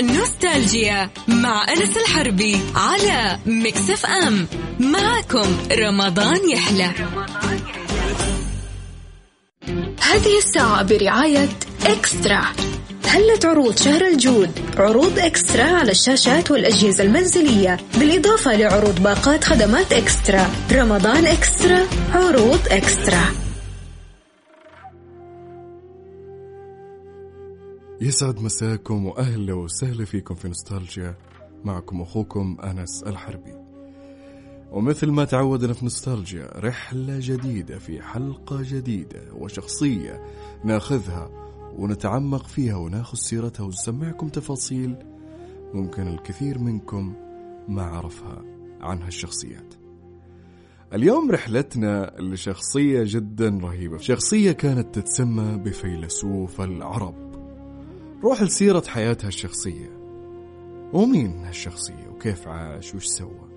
نوستالجيا مع أنس الحربي على Mix FM. معكم رمضان يحلى. هذه الساعة برعاية إكسترا. هلت عروض شهر الجود؟ عروض إكسترا على الشاشات والأجهزة المنزلية بالإضافة لعروض باقات خدمات إكسترا. رمضان إكسترا عروض إكسترا. يسعد مساكم وأهلا وسهلا فيكم في نوستالجيا معكم أخوكم أنس الحربي. ومثل ما تعودنا في نوستالجيا رحلة جديدة في حلقة جديدة وشخصية ناخذها ونتعمق فيها وناخذ سيرتها ونسمعكم تفاصيل ممكن الكثير منكم ما عرفها عن هالشخصيات. اليوم رحلتنا لشخصية جدا رهيبة شخصية كانت تتسمى بفيلسوف العرب روح لسيرة حياتها الشخصية. ومين هالشخصية؟ وكيف عاش؟ وش سوى؟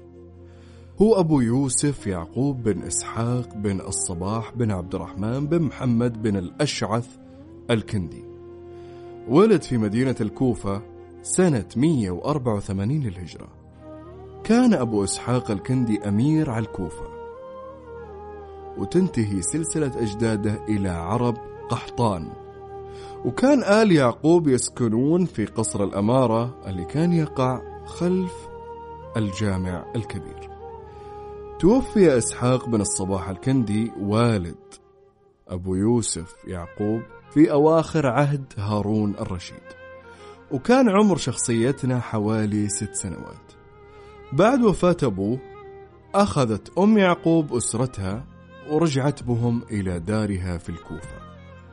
هو أبو يوسف يعقوب بن إسحاق بن الصباح بن عبد الرحمن بن محمد بن الأشعث الكندي. ولد في مدينة الكوفة سنة 184 للهجرة. كان أبو إسحاق الكندي أمير على الكوفة. وتنتهي سلسلة أجداده إلى عرب قحطان. وكان آل يعقوب يسكنون في قصر الأمارة اللي كان يقع خلف الجامع الكبير. توفي إسحاق بن الصباح الكندي والد أبو يوسف يعقوب في أواخر عهد هارون الرشيد وكان عمر شخصيتنا حوالي ست سنوات. بعد وفاة أبوه أخذت أم يعقوب أسرتها ورجعت بهم إلى دارها في الكوفة.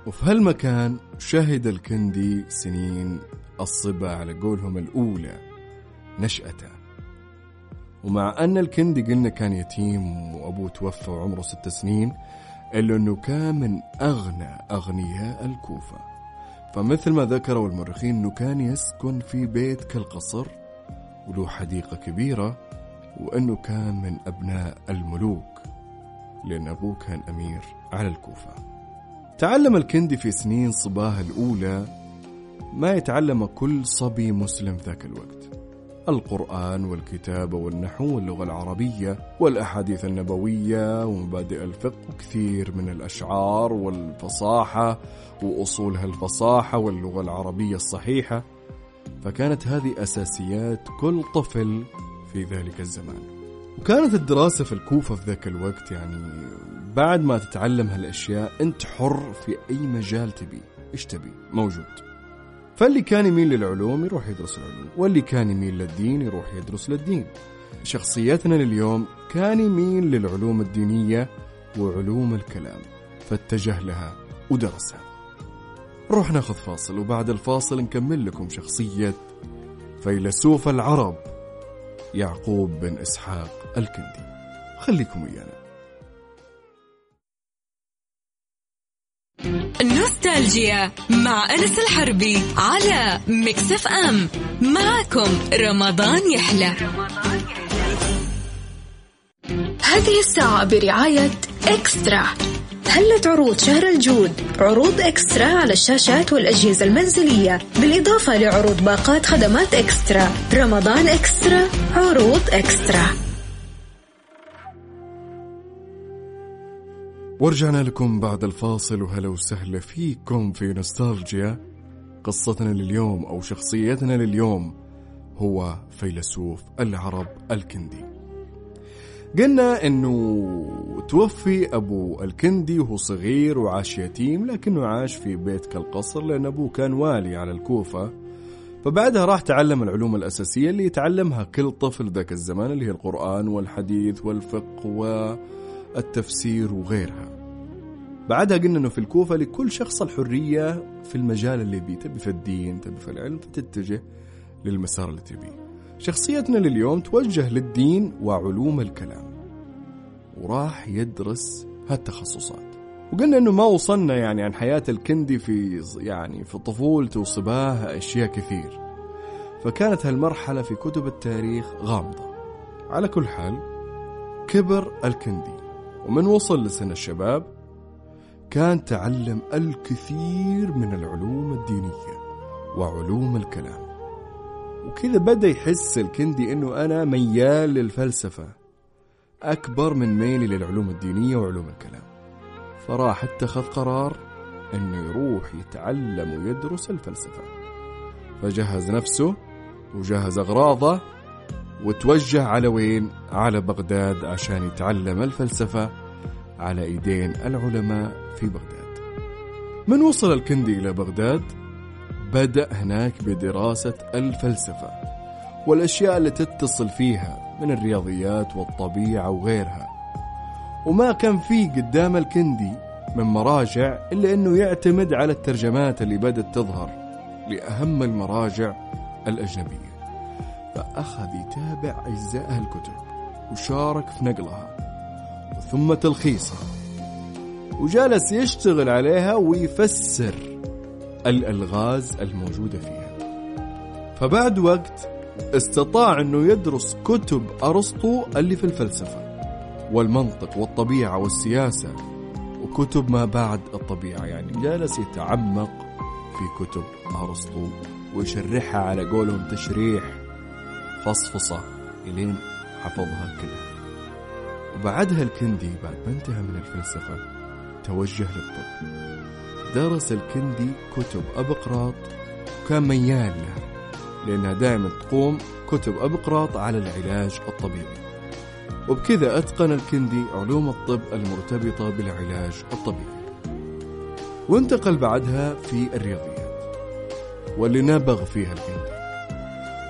وفي هالمكان شهد الكندي سنين الصبا على قولهم الأولى نشأته. ومع أن الكندي قلنا كان يتيم وأبوه توفى وعمره ست سنين إلا أنه كان من أغنى أغنياء الكوفة. فمثل ما ذكروا المؤرخين أنه كان يسكن في بيت كالقصر وله حديقة كبيرة وأنه كان من أبناء الملوك لأن أبوه كان أمير على الكوفة. تعلم الكندي في سنين صباه الأولى ما يتعلم كل صبي مسلم ذاك الوقت. القرآن والكتابة والنحو واللغة العربية والأحاديث النبوية ومبادئ الفقه وكثير من الأشعار والفصاحة وأصولها الفصاحة واللغة العربية الصحيحة. فكانت هذه أساسيات كل طفل في ذلك الزمان. وكانت الدراسة في الكوفة في ذاك الوقت يعني بعد ما تتعلم هالأشياء أنت حر في أي مجال تبي. إيش تبي؟ موجود. فاللي كان يميل للعلوم يروح يدرس العلوم واللي كان يميل للدين يروح يدرس للدين. شخصيتنا لليوم كان يميل للعلوم الدينية وعلوم الكلام فاتجه لها ودرسها. نروح ناخذ فاصل وبعد الفاصل نكمل لكم شخصية فيلسوف العرب يعقوب بن إسحاق الكندي. خليكم ويانا. نوستالجيا مع أنس الحربي على Mix FM معكم رمضان يحلى. هذه الساعة برعاية إكسترا. هلت عروض شهر الجود؟ عروض إكسترا على الشاشات والأجهزة المنزلية بالإضافة لعروض باقات خدمات إكسترا. رمضان إكسترا عروض إكسترا. ورجعنا لكم بعد الفاصل وهلا وسهلا فيكم في نوستالجيا. قصتنا لليوم أو شخصيتنا لليوم هو فيلسوف العرب الكندي. قلنا إنه توفي أبو الكندي وهو صغير وعاش يتيم لكنه عاش في بيت كالقصر لأن أبوه كان والي على الكوفة. فبعدها راح تعلم العلوم الأساسية اللي يتعلمها كل طفل ذاك الزمان اللي هي القرآن والحديث والفقه و التفسير وغيرها. بعدها قلنا إنه في الكوفة لكل شخص الحرية في المجال اللي بيه تبي في الدين تبي في العلم فتتجه للمسار اللي تبيه. شخصيتنا لليوم توجه للدين وعلوم الكلام. وراح يدرس هالتخصصات. وقلنا إنه ما وصلنا يعني عن حياة الكندي في يعني في طفولته وصباه أشياء كثير. فكانت هالمرحلة في كتب التاريخ غامضة. على كل حال كبر الكندي. ومن وصل لسن الشباب كان تعلم الكثير من العلوم الدينية وعلوم الكلام. وكذا بدأ يحس الكندي أنه أنا ميال للفلسفة أكبر من ميلي للعلوم الدينية وعلوم الكلام. فراح اتخذ قرار أنه يروح يتعلم ويدرس الفلسفة. فجهز نفسه وجهز أغراضه وتوجه على وين؟ على بغداد عشان يتعلم الفلسفة على إيدين العلماء في بغداد. من وصل الكندي إلى بغداد بدأ هناك بدراسة الفلسفة والأشياء اللي تتصل فيها من الرياضيات والطبيعة وغيرها. وما كان فيه قدام الكندي من مراجع إلا إنه يعتمد على الترجمات اللي بدأت تظهر لأهم المراجع الأجنبية. فأخذ يتابع أجزاء الكتب وشارك في نقلها ثم تلخيصها. وجالس يشتغل عليها ويفسر الألغاز الموجودة فيها. فبعد وقت استطاع أنه يدرس كتب أرسطو اللي في الفلسفة والمنطق والطبيعة والسياسة وكتب ما بعد الطبيعة يعني. جالس يتعمق في كتب أرسطو ويشرحها على قولهم تشريح فصفصة إلين حفظها كلها وبعدها الكندي بعد ما انتهى من الفلسفة توجه للطب. درس الكندي كتب أبقراط وكان ميال لها لأنها دائما تقوم كتب أبقراط على العلاج الطبيعي. وبكذا أتقن الكندي علوم الطب المرتبطة بالعلاج الطبيعي. وانتقل بعدها في الرياضيات واللي نبغ فيها الكندي.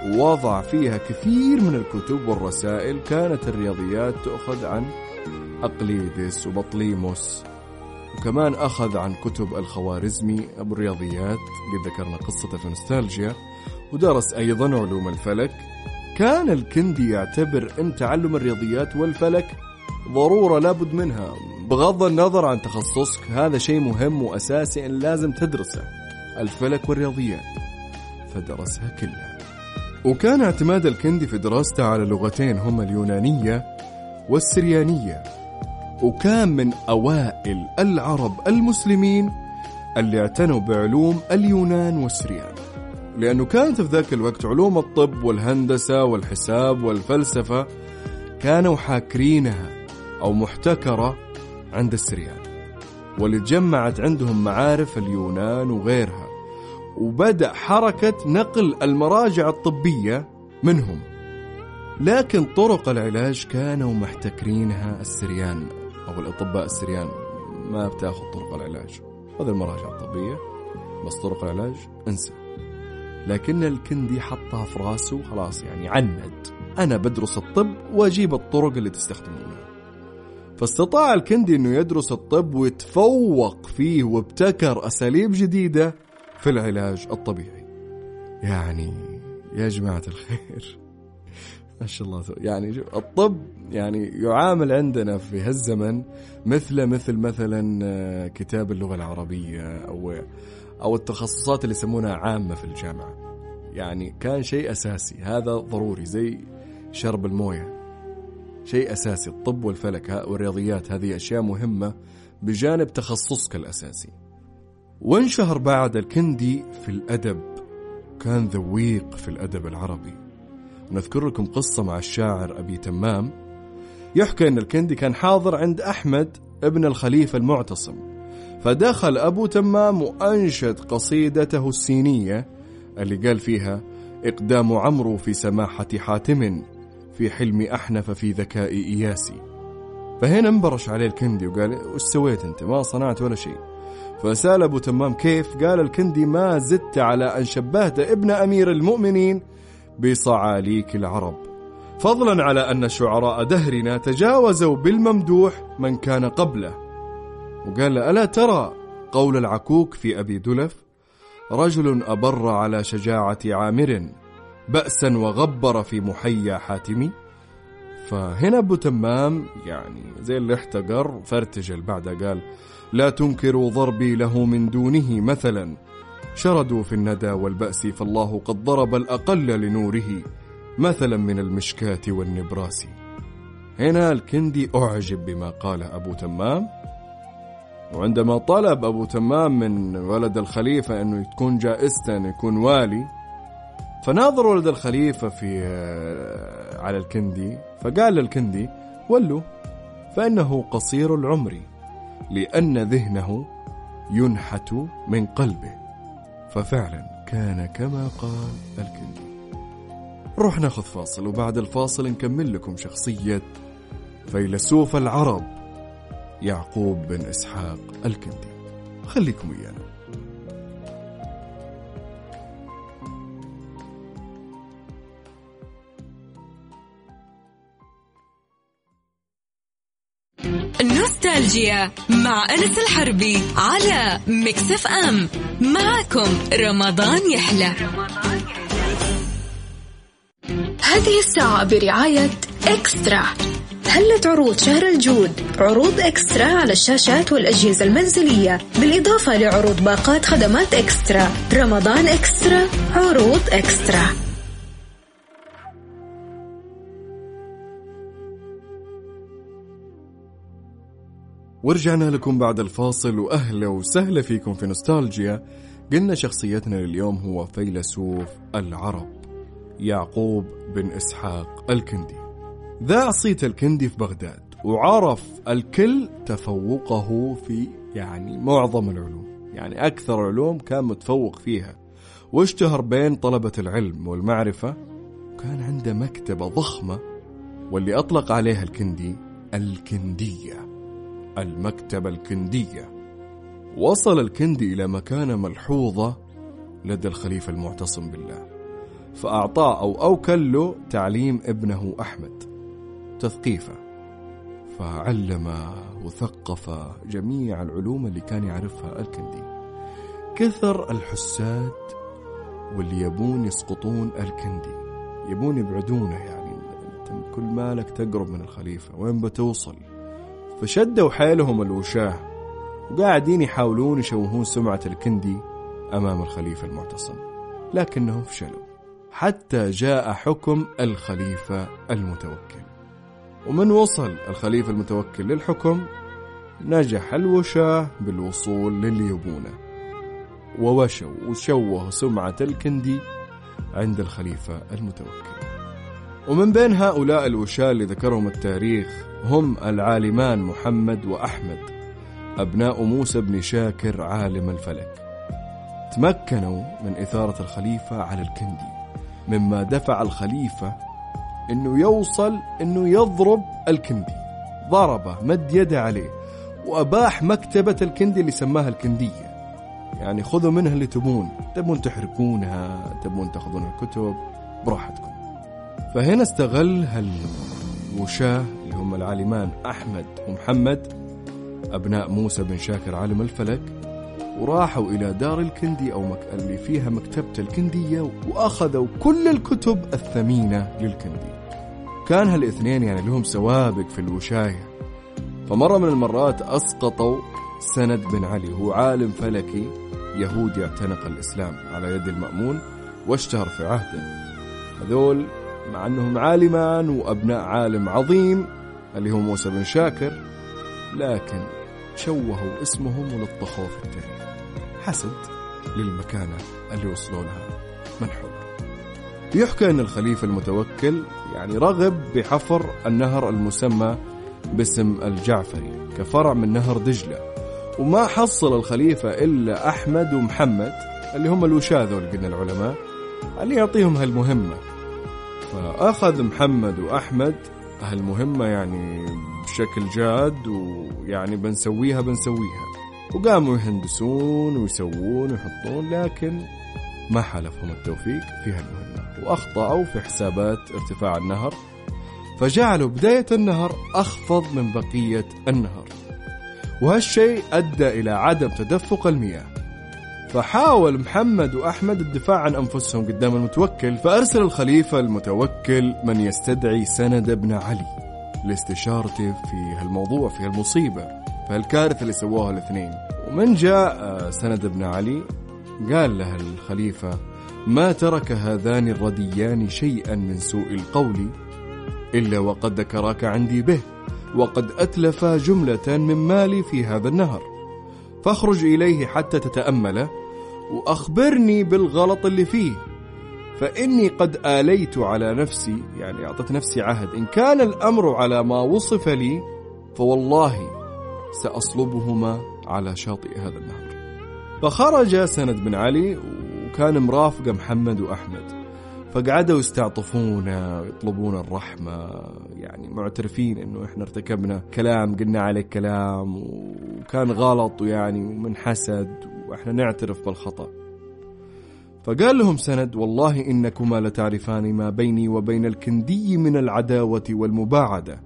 ووضع فيها كثير من الكتب والرسائل. كانت الرياضيات تؤخذ عن أقليدس وبطليموس وكمان أخذ عن كتب الخوارزمي أبو الرياضيات اللي ذكرنا قصته في نوستالجيا ودرس أيضا علوم الفلك. كان الكندي يعتبر أن تعلم الرياضيات والفلك ضرورة لابد منها. بغض النظر عن تخصصك هذا شيء مهم وأساسي أن لازم تدرسه. الفلك والرياضيات فدرسها كلها. وكان اعتماد الكندي في دراسته على لغتين هما اليونانية والسريانية وكان من أوائل العرب المسلمين اللي اعتنوا بعلوم اليونان والسريان. لأنه كانت في ذاك الوقت علوم الطب والهندسة والحساب والفلسفة كانوا حاكرينها أو محتكرة عند السريان واللي تجمعت عندهم معارف اليونان وغيرها. وبدأ حركة نقل المراجع الطبية منهم. لكن طرق العلاج كانوا محتكرينها السريان أو الأطباء السريان. ما بتاخذ طرق العلاج. هذه المراجع الطبية بس طرق العلاج انسى. لكن الكندي حطها في راسه خلاص يعني عند أنا بدرس الطب وأجيب الطرق اللي تستخدمونها. فاستطاع الكندي أنه يدرس الطب ويتفوق فيه وابتكر أساليب جديدة في العلاج الطبيعي. يعني يا جماعة الخير ما شاء الله. يعني الطب يعني يعامل عندنا في هالزمن مثل مثل مثلا آه، كتاب اللغة العربية أو أو التخصصات اللي يسمونها عامة في الجامعة. يعني كان شيء أساسي. هذا ضروري زي شرب الموية. شيء أساسي. الطب والفلك والرياضيات هذه أشياء مهمة بجانب تخصصك الأساسي. وانشهر بعد الكندي في الأدب. كان ذويق في الأدب العربي. نذكر لكم قصة مع الشاعر أبي تمام. يحكى أن الكندي كان حاضر عند أحمد ابن الخليفة المعتصم. فدخل أبو تمام وأنشد قصيدته السينية اللي قال فيها إقدام عمرو في سماحة حاتم في حلم أحنف في ذكاء إياسي. فهنا انبرش عليه الكندي وقال وش سويت أنت؟ ما صنعت ولا شيء. فسأل أبو تمام كيف؟ قال الكندي ما زدت على أن شبهت ابن أمير المؤمنين بصعاليك العرب. فضلا على أن شعراء دهرنا تجاوزوا بالممدوح من كان قبله. وقال ألا ترى قول العكوك في أبي دلف؟ رجل أبر على شجاعة عامر بأسا وغبر في محيا حاتمي. فهنا أبو تمام يعني زي اللي احتقر فارتجل بعدها قال لا تنكروا ضربي له من دونه مثلا. شردوا في الندى والبأس فالله قد ضرب الأقل لنوره مثلا من المشكاة والنبراس. هنا الكندي أعجب بما قاله أبو تمام. وعندما طلب أبو تمام من ولد الخليفة أنه تكون أنه يكون والي فناظر ولد الخليفة في آه، على الكندي فقال للكندي ولوا فإنه قصير العمر لأن ذهنه ينحت من قلبه. ففعلا كان كما قال الكندي. نروح ناخذ فاصل وبعد الفاصل نكمل لكم شخصية فيلسوف العرب يعقوب بن إسحاق الكندي. خليكم ويانا. نوستالجيا مع أنس الحربي على مكسف أم معكم رمضان يحلى. هذه الساعة برعاية إكسترا. هلة عروض شهر الجود؟ عروض إكسترا على الشاشات والأجهزة المنزلية بالإضافة لعروض باقات خدمات إكسترا. رمضان إكسترا عروض إكسترا. ورجعنا لكم بعد الفاصل وأهلا وسهلا فيكم في نوستالجيا. قلنا شخصيتنا لليوم هو فيلسوف العرب يعقوب بن إسحاق الكندي. ذا صيت الكندي في بغداد وعرف الكل تفوقه في يعني معظم العلوم يعني أكثر علوم كان متفوق فيها. واشتهر بين طلبة العلم والمعرفة وكان عنده مكتبة ضخمة واللي أطلق عليها الكندي الكندية. المكتبة الكندية. وصل الكندي إلى مكانة ملحوظة لدى الخليفة المعتصم بالله. فأعطاه أو أوكل له تعليم ابنه أحمد تثقيفه. فعلم وثقف جميع العلوم اللي كان يعرفها الكندي. كثر الحساد واللي يبون يسقطون الكندي. يبون يبعدونه يعني أنت كل مالك تقرب من الخليفة. وين بتوصل؟ فشدوا حيلهم الوشاة وقاعدين يحاولون يشوهون سمعة الكندي أمام الخليفة المعتصم لكنهم فشلوا حتى جاء حكم الخليفة المتوكل. ومن وصل الخليفة المتوكل للحكم نجح الوشاة بالوصول للي يبونه ووشوا وشوهوا سمعة الكندي عند الخليفة المتوكل. ومن بين هؤلاء الوشاة اللي ذكرهم التاريخ هم العالمان محمد وأحمد أبناء موسى بن شاكر عالم الفلك. تمكنوا من إثارة الخليفة على الكندي مما دفع الخليفة أنه يوصل أنه يضرب الكندي. ضربه مد يده عليه وأباح مكتبة الكندي اللي سماها الكندية. يعني خذوا منها اللي تبون تبون تحرقونها تبون تاخذون الكتب براحتكم. فهنا استغل هالوشاه اللي هم العالمان أحمد ومحمد أبناء موسى بن شاكر عالم الفلك وراحوا إلى دار الكندي أو مك... اللي فيها مكتبة الكندية وأخذوا كل الكتب الثمينة للكندي. كان هالاثنين يعني لهم سوابق في الوشاية. فمرة من المرات أسقطوا سند بن علي هو عالم فلكي يهودي اعتنق الإسلام على يد المأمون واشتهر في عهده. هذول مع أنهم عالمان وأبناء عالم عظيم اللي هو موسى بن شاكر لكن شوهوا اسمهم ولطخوه في التاريخ. حسد للمكانة اللي وصلوا لها منحوبة يحكى أن الخليفة المتوكل يعني رغب بحفر النهر المسمى باسم الجعفري كفرع من نهر دجلة. وما حصل الخليفة إلا أحمد ومحمد اللي هم الوشاة ذول قلنا العلماء اللي يعطيهم هالمهمة. فأخذ محمد وأحمد هالمهمة يعني بشكل جاد ويعني بنسويها بنسويها. وقاموا يهندسون ويسوون ويحطون لكن ما حالفهم التوفيق في هالمهمة وأخطأوا في حسابات ارتفاع النهر. فجعلوا بداية النهر أخفض من بقية النهر. وهالشيء أدى إلى عدم تدفق المياه. فحاول محمد وأحمد الدفاع عن أنفسهم قدام المتوكل فأرسل الخليفة المتوكل من يستدعي سند بن علي لاستشارته في هالموضوع في هالمصيبة في هالكارثة اللي سووها الاثنين. ومن جاء آه، سند بن علي قال له الخليفة ما ترك هذان الرديان شيئا من سوء القول إلا وقد ذكراك عندي به وقد أتلفا جملة من مالي في هذا النهر. فاخرج إليه حتى تتأمله وأخبرني بالغلط اللي فيه. فإني قد آليت على نفسي يعني أعطيت نفسي عهد. إن كان الأمر على ما وصف لي فوالله سأصلبهما على شاطئ هذا النهر. فخرج سند بن علي وكان مرافقه محمد وأحمد. فقعدوا يستعطفونا ويطلبون الرحمة. يعني معترفين إنه إحنا ارتكبنا كلام قلنا عليه كلام وكان غلط ويعني ومن حسد وإحنا نعترف بالخطأ. فقال لهم سند والله إنكما لتعرفان ما بيني وبين الكندي من العداوة والمباعدة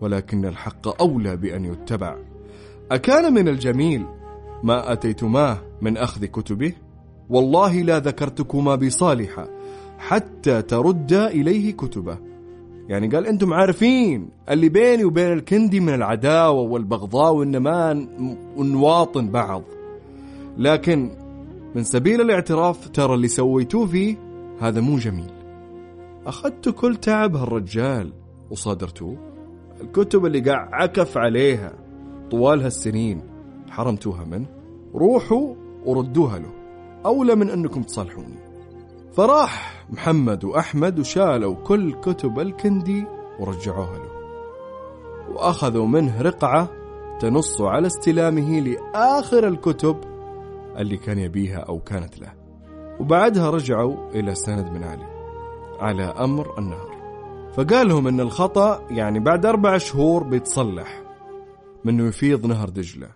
ولكن الحق أولى بأن يتبع. أكان من الجميل ما أتيتماه من أخذ كتبه؟ والله لا ذكرتكما بصالحة حتى ترد إليه كتبه. يعني قال أنتم عارفين اللي بيني وبين الكندي من العداوة والبغضاء وإن ما نواطن بعض. لكن من سبيل الاعتراف ترى اللي سويتوه فيه هذا مو جميل. أخذت كل تعب هالرجال وصادرتوه. الكتب اللي قاع عكف عليها طوال هالسنين حرمتوها منه روحوا وردوها له. أولى من أنكم تصالحوني. فراح محمد وأحمد وشالوا كل كتب الكندي ورجعوها له. وأخذوا منه رقعة تنص على استلامه لآخر الكتب اللي كان يبيها أو كانت له. وبعدها رجعوا إلى سند بن علي على أمر النهر. فقال لهم أن الخطأ يعني بعد أربع شهور بيتصلح منه يفيض نهر دجلة.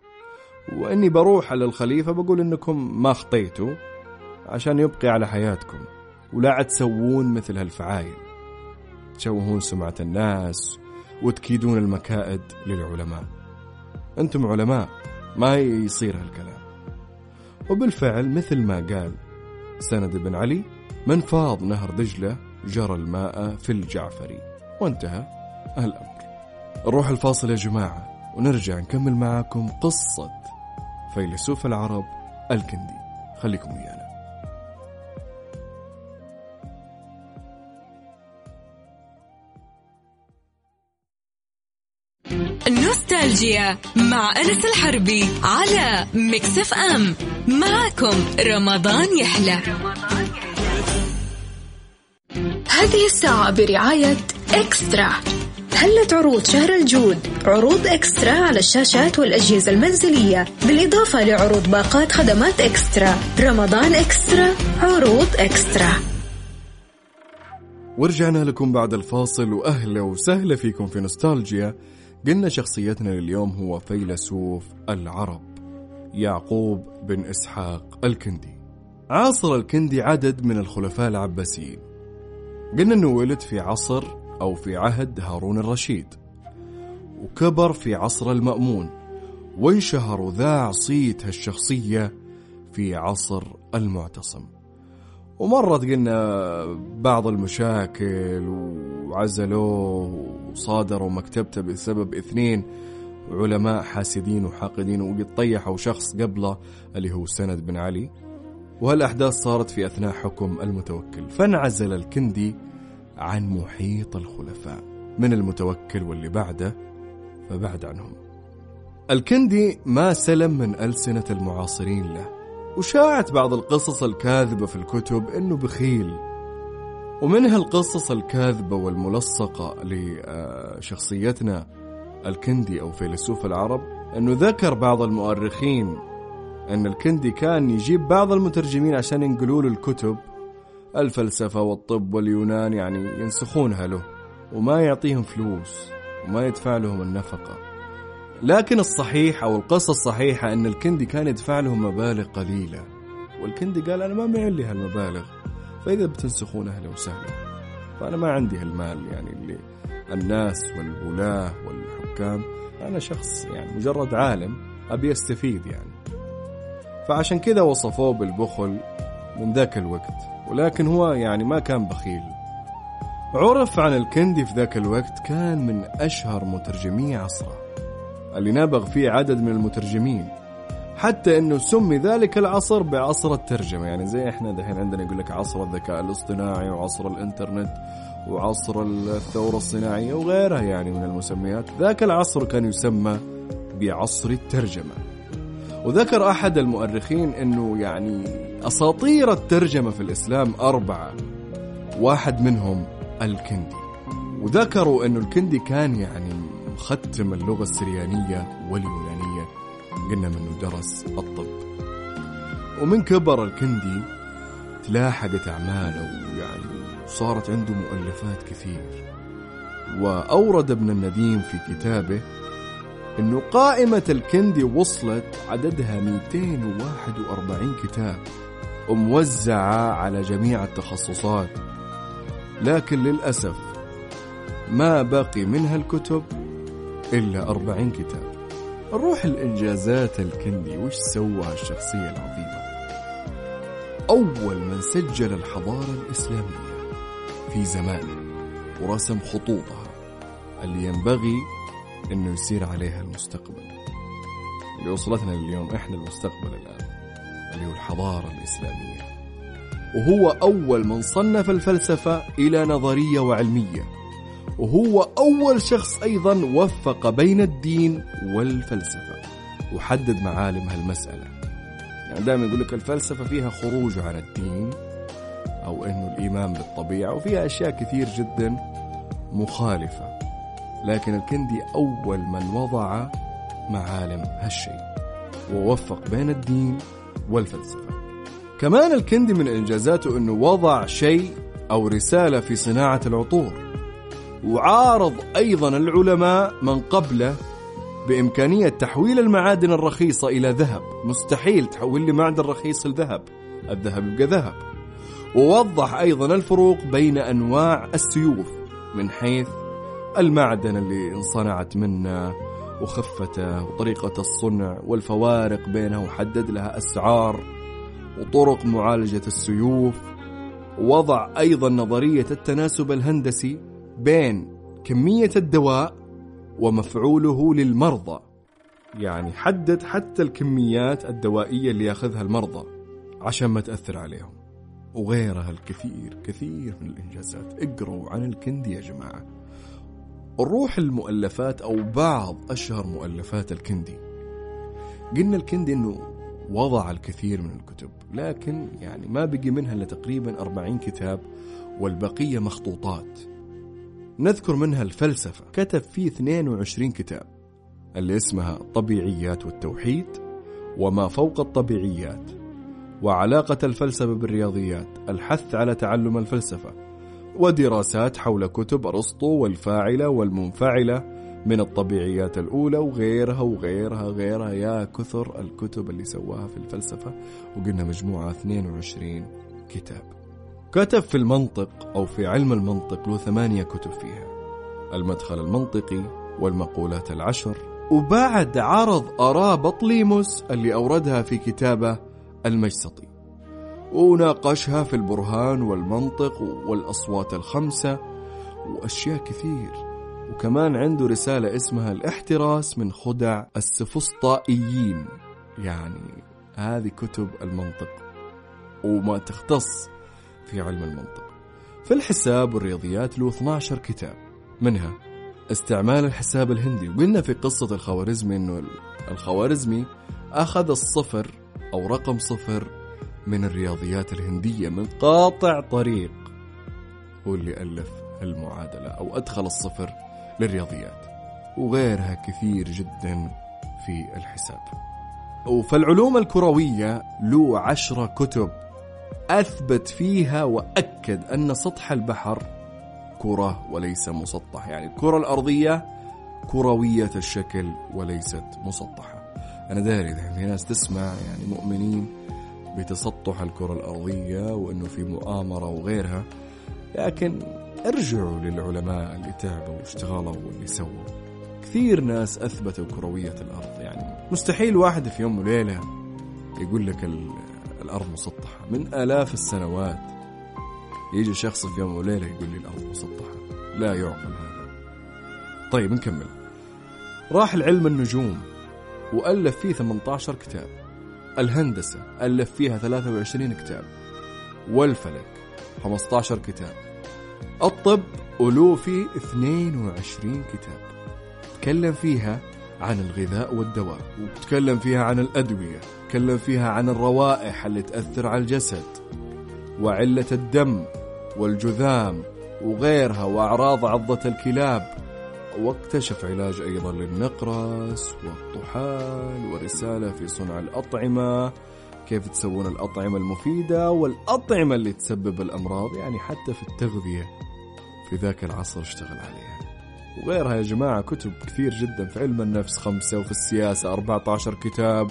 وإني بروح على الخليفة بقول إنكم ما خطيتوا. عشان يبقي على حياتكم ولا تسوون مثل هالفعايل. تشوهون سمعة الناس وتكيدون المكائد للعلماء. أنتم علماء ما يصير هالكلام. وبالفعل مثل ما قال سند بن علي من فاض نهر دجلة جرى الماء في الجعفري. وانتهى الأمر. نروح الفاصل يا جماعة ونرجع نكمل معاكم قصة فيلسوف العرب الكندي. خليكم ويانا. نوستالجيا مع أنس الحربي على Mix FM معكم رمضان يحلى. هذه الساعة برعاية إكسترا. هلت عروض شهر الجود؟ عروض إكسترا على الشاشات والأجهزة المنزلية بالإضافة لعروض باقات خدمات إكسترا. رمضان إكسترا عروض إكسترا. ورجعنا لكم بعد الفاصل وأهلا وسهلا فيكم في نوستالجيا. قلنا شخصيتنا لليوم هو فيلسوف العرب يعقوب بن إسحاق الكندي. عاصر الكندي عدد من الخلفاء العباسيين. قلنا أنه ولد في عصر أو في عهد هارون الرشيد وكبر في عصر المأمون وانشهر وذاع صيت هالشخصية في عصر المعتصم. ومرت قلنا بعض المشاكل وعزلوه وصادروا مكتبته بسبب اثنين علماء حاسدين وحاقدين وقد طيحوا شخص قبله اللي هو سند بن علي. وهالأحداث صارت في أثناء حكم المتوكل. فانعزل الكندي عن محيط الخلفاء من المتوكل واللي بعده فبعد عنهم. الكندي ما سلم من ألسنة المعاصرين له وشاعت بعض القصص الكاذبة في الكتب أنه بخيل. ومنها القصص الكاذبة والملصقة لشخصيتنا الكندي أو فيلسوف العرب. أنه ذكر بعض المؤرخين أن الكندي كان يجيب بعض المترجمين عشان ينقلوا له الكتب. الفلسفة والطب واليونان يعني ينسخونها له وما يعطيهم فلوس وما يدفع لهم النفقة. لكن الصحيح أو القصة الصحيحة أن الكندي كان يدفع لهم مبالغ قليلة. والكندي قال أنا ما معي لي هالمبالغ فإذا بتنسخون أهلا وسهلا. فأنا ما عندي هالمال يعني اللي الناس والولاة والحكام. أنا شخص يعني مجرد عالم أبي أستفيد يعني. فعشان كذا وصفوه بالبخل من ذاك الوقت ولكن هو يعني ما كان بخيل. عرف عن الكندي في ذاك الوقت كان من أشهر مترجمي عصره. اللي نابغ فيه عدد من المترجمين. حتى إنه سمي ذلك العصر بعصر الترجمة. يعني زي إحنا دحين عندنا يقول لك عصر الذكاء الاصطناعي وعصر الإنترنت وعصر الثورة الصناعية وغيرها يعني من المسميات. ذاك العصر كان يسمى بعصر الترجمة. وذكر أحد المؤرخين إنه يعني أساطير الترجمة في الإسلام أربعة. واحد منهم الكندي. وذكروا أنه الكندي كان يعني مختم اللغة السريانية واليونانية. قلنا منه درس الطب. ومن كبر الكندي تلاحقت أعماله ويعني صارت عنده مؤلفات كثير. وأورد ابن النديم في كتابه أنه قائمة الكندي وصلت عددها 241 كتاب وموزعة على جميع التخصصات. لكن للأسف ما بقي منها الكتب إلا أربعين كتاب. نروح الإنجازات الكندي وش سوى الشخصية العظيمة؟ أول من سجل الحضارة الإسلامية في زمانه ورسم خطوطها اللي ينبغي إنه يصير عليها المستقبل. اللي وصلتنا اليوم إحنا المستقبل الآن اللي هو الحضارة الإسلامية. وهو أول من صنف الفلسفة إلى نظرية وعلمية. وهو أول شخص أيضا وفق بين الدين والفلسفة. وحدد معالم هالمسألة. يعني دائما يقول لك الفلسفة فيها خروج عن الدين أو أنه الإيمان بالطبيعة وفيها أشياء كثير جدا مخالفة. لكن الكندي أول من وضع معالم هالشيء ووفق بين الدين والفلسفة. كمان الكندي من إنجازاته أنه وضع شيء أو رسالة في صناعة العطور. وعارض أيضا العلماء من قبله بإمكانية تحويل المعادن الرخيصة إلى ذهب. مستحيل تحول لي معدن رخيص لذهب الذهب يبقى ذهب. ووضح أيضا الفروق بين أنواع السيوف من حيث المعدن اللي انصنعت منه وخفته وطريقة الصنع والفوارق بينها وحدد لها أسعار وطرق معالجة السيوف. ووضع أيضا نظرية التناسب الهندسي بين كمية الدواء ومفعوله للمرضى. يعني حدد حتى الكميات الدوائية اللي يأخذها المرضى عشان ما تأثر عليهم. وغيرها الكثير كثير من الإنجازات. اقروا عن الكندي يا جماعة. نروح المؤلفات أو بعض أشهر مؤلفات الكندي. قلنا الكندي أنه وضع الكثير من الكتب لكن يعني ما بقي منها إلا تقريبا 40 كتاب والبقية مخطوطات. نذكر منها الفلسفة. كتب فيه 22 كتاب اللي اسمها الطبيعيات والتوحيد وما فوق الطبيعيات. وعلاقة الفلسفة بالرياضيات الحث على تعلم الفلسفة ودراسات حول كتب أرسطو والفاعلة والمنفعلة من الطبيعيات الأولى وغيرها وغيرها غيرها يا كثر الكتب اللي سواها في الفلسفة. وقلنا مجموعة 22 كتاب. كتب في المنطق أو في علم المنطق له ثمانية كتب فيها. المدخل المنطقي والمقولات العشر. وبعد عرض آراء بطليموس اللي أوردها في كتابه المجسطي. وناقشها في البرهان والمنطق والأصوات الخمسة وأشياء كثير. وكمان عنده رسالة اسمها الإحتراس من خدع السفسطائيين. يعني هذه كتب المنطق. وما تختص. في علم المنطق. في الحساب والرياضيات له 12 كتاب. منها استعمال الحساب الهندي وقلنا في قصة الخوارزمي إنه الخوارزمي أخذ الصفر أو رقم صفر من الرياضيات الهندية من قاطع طريق هو اللي ألف المعادلة أو أدخل الصفر للرياضيات وغيرها كثير جدا في الحساب. وفي العلوم الكروية له عشرة كتب. أثبت فيها وأكد أن سطح البحر كرة وليس مسطح. يعني الكرة الأرضية كروية الشكل وليست مسطحة. أنا داري في ناس تسمع يعني مؤمنين بتسطح الكرة الأرضية وأنه في مؤامرة وغيرها لكن ارجعوا للعلماء اللي تعبوا واشتغلوا واللي سووا. كثير ناس أثبتوا كروية الأرض. يعني مستحيل واحد في يوم وليلة يقول لك الأرض مسطحة. من آلاف السنوات يجي شخص في يوم وليلة يقول لي الأرض مسطحة. لا يعقل هذا. طيب نكمل. راح العلم النجوم وألف فيه 18 كتاب. الهندسة ألف فيها 23 كتاب. والفلك 15 كتاب. الطب ألوفي 22 كتاب. تكلم فيها عن الغذاء والدواء وتكلم فيها عن الأدوية تكلم فيها عن الروائح اللي تأثر على الجسد وعلة الدم والجذام وغيرها وأعراض عضة الكلاب. واكتشف علاج أيضا للنقرس والطحال ورسالة في صنع الأطعمة. كيف تسوون الأطعمة المفيدة والأطعمة اللي تسبب الأمراض يعني حتى في التغذية في ذاك العصر اشتغل عليها. وغيرها يا جماعة كتب كثير جدا في علم النفس خمسة وفي السياسة 14 كتاب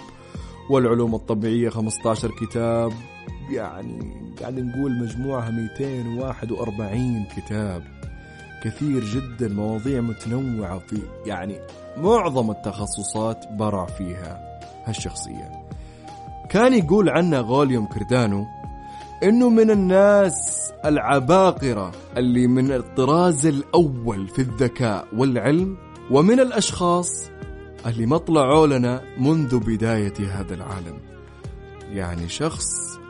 والعلوم الطبيعية 15 كتاب. يعني قاعد نقول مجموعها 241 كتاب. كثير جدا مواضيع متنوعة في يعني معظم التخصصات برع فيها هالشخصية. كان يقول عنه غوليوم كردانو إنه من الناس العباقرة اللي من الطراز الأول في الذكاء والعلم ومن الأشخاص اللي ما طلعوا لنا منذ بداية هذا العالم. يعني شخص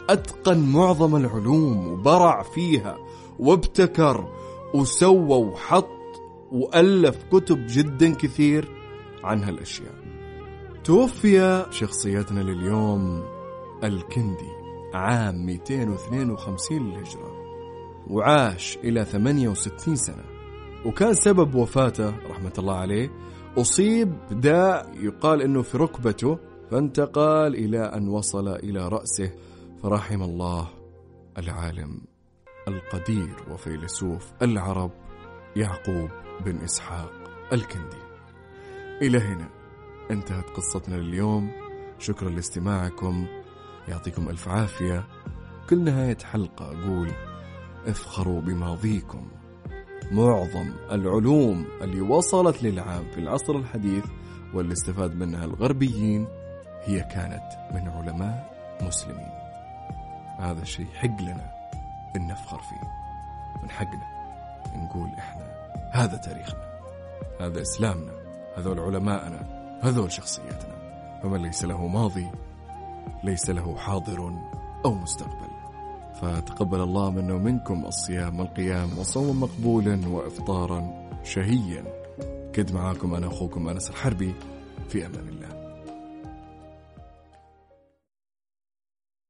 أتقن معظم العلوم وبرع فيها وابتكر وسوى وحط وألف كتب جدا كثير عن هالأشياء. توفي شخصيتنا لليوم الكندي. عام 252 للهجرة. وعاش إلى 68 سنة. وكان سبب وفاته رحمة الله عليه أصيب داء يقال أنه في ركبته فانتقل إلى أن وصل إلى رأسه فرحم الله العالم القدير وفيلسوف العرب يعقوب بن إسحاق الكندي. إلى هنا انتهت قصتنا لليوم. شكرا لاستماعكم. يعطيكم ألف عافية. كل نهاية حلقة أقول افخروا بماضيكم. معظم العلوم اللي وصلت للعام في العصر الحديث واللي استفاد منها الغربيين هي كانت من علماء مسلمين. هذا الشيء حق لنا إن نفخر فيه. من حقنا نقول إحنا هذا تاريخنا هذا إسلامنا هذول علماءنا هذول شخصياتنا. فمن ليس له ماضي ليس له حاضر أو مستقبل. فتقبل الله منا ومنكم الصيام والقيام وصوما مقبولا وافطارا شهيا. كد معاكم أنا أخوكم أنس الحربي في الله.